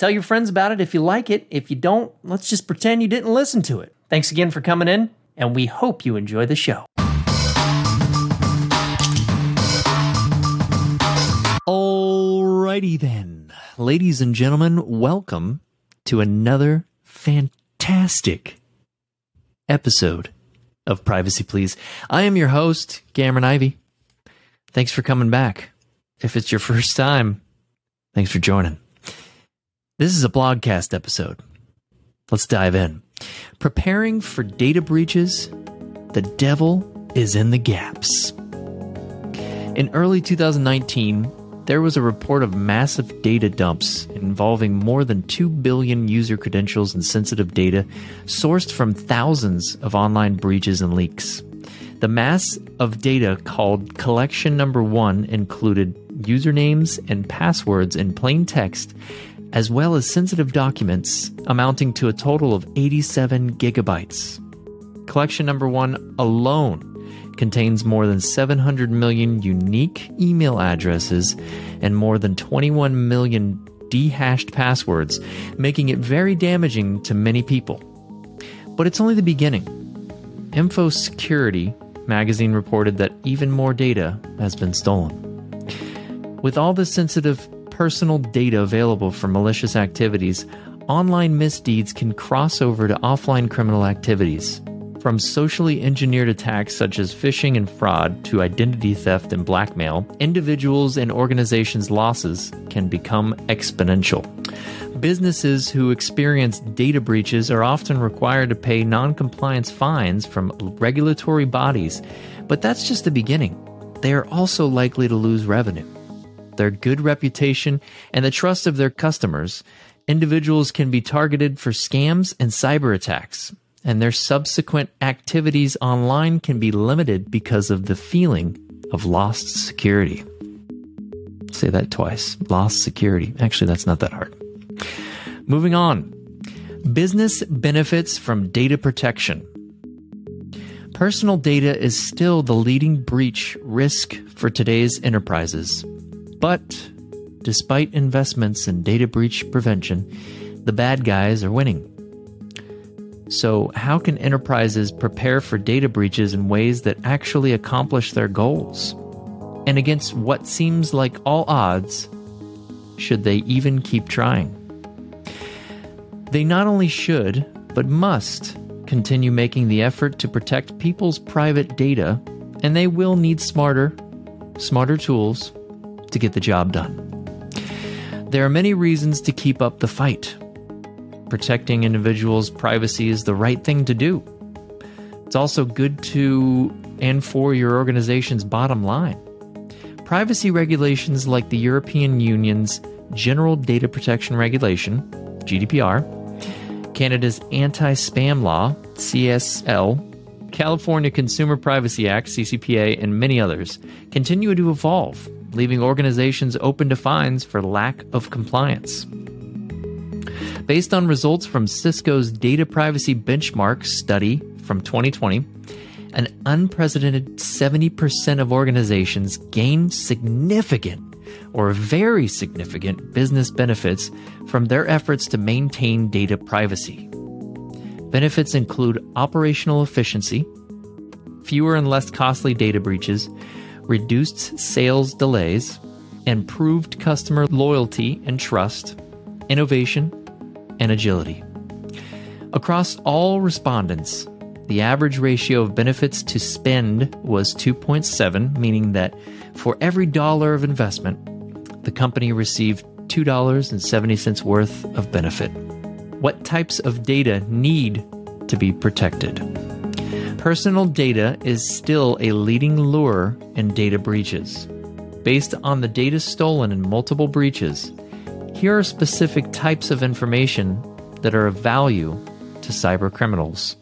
Tell your friends about it if you like it. If you don't, let's just pretend you didn't listen to it. Thanks again for coming in, and we hope you enjoy the show. Alrighty then, ladies and gentlemen, welcome to another fantastic episode of Privacy Please. I am your host, Cameron Ivy. Thanks for coming back. If it's your first time, thanks for joining. This is a blogcast episode. Let's dive in. Preparing for data breaches, the devil is in the gaps. In early 2019, there was a report of massive data dumps involving more than 2 billion user credentials and sensitive data sourced from thousands of online breaches and leaks. The mass of data called Collection Number One included usernames and passwords in plain text, as well as sensitive documents amounting to a total of 87 gigabytes. Collection Number One alone contains more than 700 million unique email addresses and more than 21 million dehashed passwords, making it very damaging to many people. But it's only the beginning. Info Security magazine reported that even more data has been stolen. With all the sensitive personal data available for malicious activities, online misdeeds can cross over to offline criminal activities. From socially engineered attacks such as phishing and fraud to identity theft and blackmail, individuals and organizations' losses can become exponential. Businesses who experience data breaches are often required to pay non compliance fines from regulatory bodies, but that's just the beginning. They are also likely to lose revenue. Their good reputation and the trust of their customers, individuals can be targeted for scams and cyber attacks, and their subsequent activities online can be limited because of the feeling of lost security. Say that twice lost security. Actually, that's not that hard. Moving on. Business benefits from data protection. Personal data is still the leading breach risk for today's enterprises. But despite investments in data breach prevention, the bad guys are winning. So, how can enterprises prepare for data breaches in ways that actually accomplish their goals? And against what seems like all odds, should they even keep trying? They not only should, but must continue making the effort to protect people's private data, and they will need smarter, smarter tools to get the job done. There are many reasons to keep up the fight protecting individuals' privacy is the right thing to do. It's also good to and for your organization's bottom line. Privacy regulations like the European Union's General Data Protection Regulation, GDPR, Canada's Anti Spam Law, CSL, California Consumer Privacy Act, CCPA, and many others continue to evolve, leaving organizations open to fines for lack of compliance. Based on results from Cisco's Data Privacy Benchmark study from 2020, an unprecedented 70% of organizations gained significant or very significant business benefits from their efforts to maintain data privacy. Benefits include operational efficiency, fewer and less costly data breaches, reduced sales delays, improved customer loyalty and trust, innovation, and agility. Across all respondents, the average ratio of benefits to spend was 2.7, meaning that for every dollar of investment, the company received $2.70 worth of benefit. What types of data need to be protected? Personal data is still a leading lure in data breaches. Based on the data stolen in multiple breaches, here are specific types of information that are of value to cyber criminals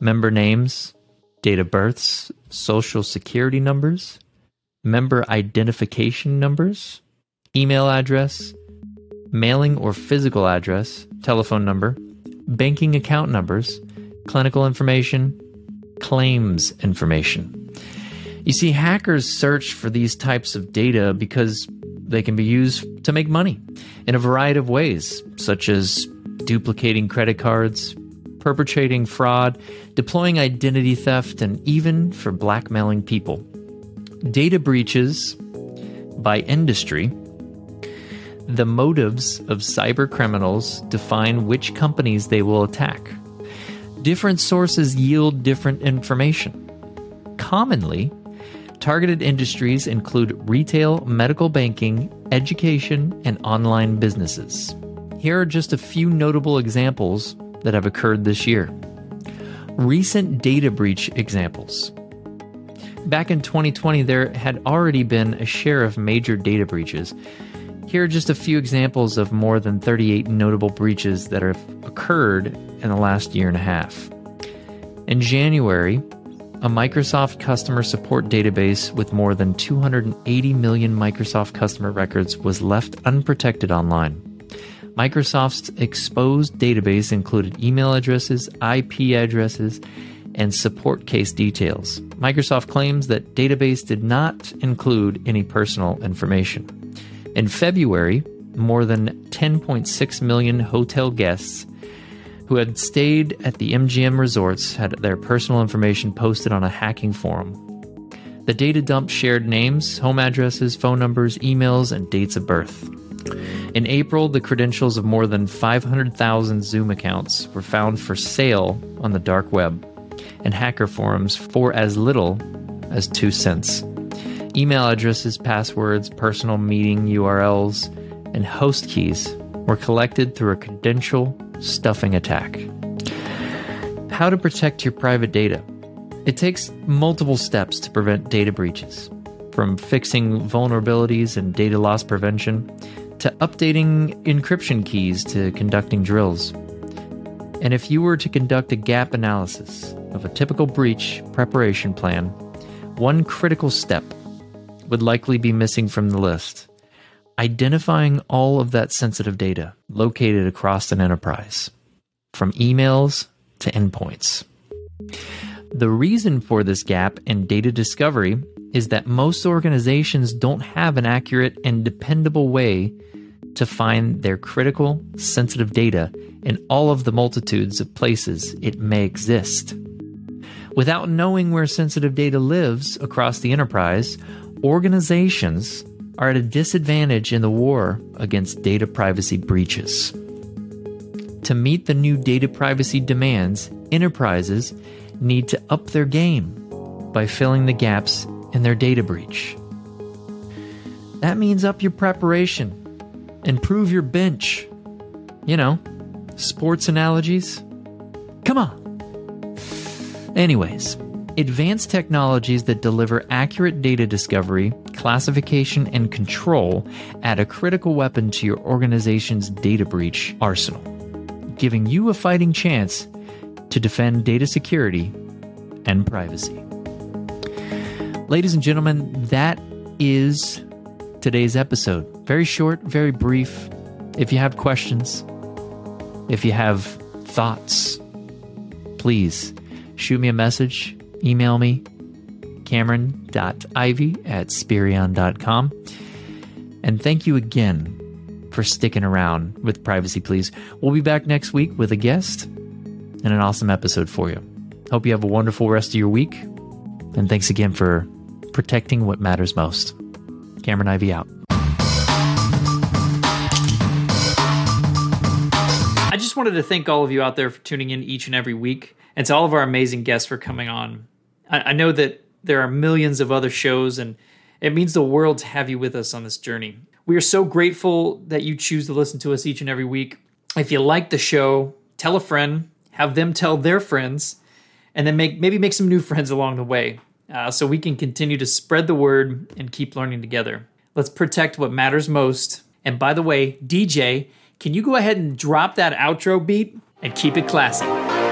member names, date of births, social security numbers, member identification numbers, email address, mailing or physical address, telephone number, banking account numbers, clinical information, claims information. You see, hackers search for these types of data because they can be used to make money in a variety of ways, such as duplicating credit cards, perpetrating fraud, deploying identity theft, and even for blackmailing people. Data breaches by industry. The motives of cyber criminals define which companies they will attack. Different sources yield different information. Commonly, targeted industries include retail, medical banking, education, and online businesses. Here are just a few notable examples that have occurred this year. Recent data breach examples. Back in 2020, there had already been a share of major data breaches. Here are just a few examples of more than 38 notable breaches that have occurred in the last year and a half. In January, a Microsoft customer support database with more than 280 million Microsoft customer records was left unprotected online. Microsoft's exposed database included email addresses, IP addresses, and support case details. Microsoft claims that database did not include any personal information. In February, more than 10.6 million hotel guests who had stayed at the MGM resorts had their personal information posted on a hacking forum. The data dump shared names, home addresses, phone numbers, emails, and dates of birth. In April, the credentials of more than 500,000 Zoom accounts were found for sale on the dark web and hacker forums for as little as 2 cents. Email addresses, passwords, personal meeting URLs, and host keys were collected through a credential stuffing attack. How to protect your private data. It takes multiple steps to prevent data breaches, from fixing vulnerabilities and data loss prevention to updating encryption keys to conducting drills. And if you were to conduct a gap analysis of a typical breach preparation plan, one critical step would likely be missing from the list identifying all of that sensitive data located across an enterprise, from emails to endpoints. The reason for this gap in data discovery is that most organizations don't have an accurate and dependable way to find their critical, sensitive data in all of the multitudes of places it may exist. Without knowing where sensitive data lives across the enterprise, organizations are at a disadvantage in the war against data privacy breaches. To meet the new data privacy demands, enterprises need to up their game by filling the gaps in their data breach. That means up your preparation, improve your bench. You know, sports analogies. Come on. Anyways, advanced technologies that deliver accurate data discovery, classification, and control add a critical weapon to your organization's data breach arsenal, giving you a fighting chance to defend data security and privacy. Ladies and gentlemen, that is today's episode. Very short, very brief. If you have questions, if you have thoughts, please shoot me a message, email me, cameron.ivy at spirion.com. And thank you again for sticking around with Privacy Please. We'll be back next week with a guest and an awesome episode for you. Hope you have a wonderful rest of your week. And thanks again for protecting what matters most. Cameron Ivy out. I just wanted to thank all of you out there for tuning in each and every week, and to all of our amazing guests for coming on. I, I know that there are millions of other shows, and it means the world to have you with us on this journey. We are so grateful that you choose to listen to us each and every week. If you like the show, tell a friend, have them tell their friends, and then make maybe make some new friends along the way, uh, so we can continue to spread the word and keep learning together. Let's protect what matters most And by the way, DJ, can you go ahead and drop that outro beat and keep it classy?